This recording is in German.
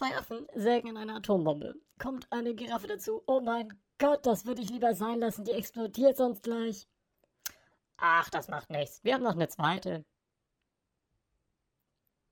Zwei Affen sägen in einer Atombombe. Kommt eine Giraffe dazu. Oh mein Gott, das würde ich lieber sein lassen. Die explodiert sonst gleich. Ach, das macht nichts. Wir haben noch eine zweite.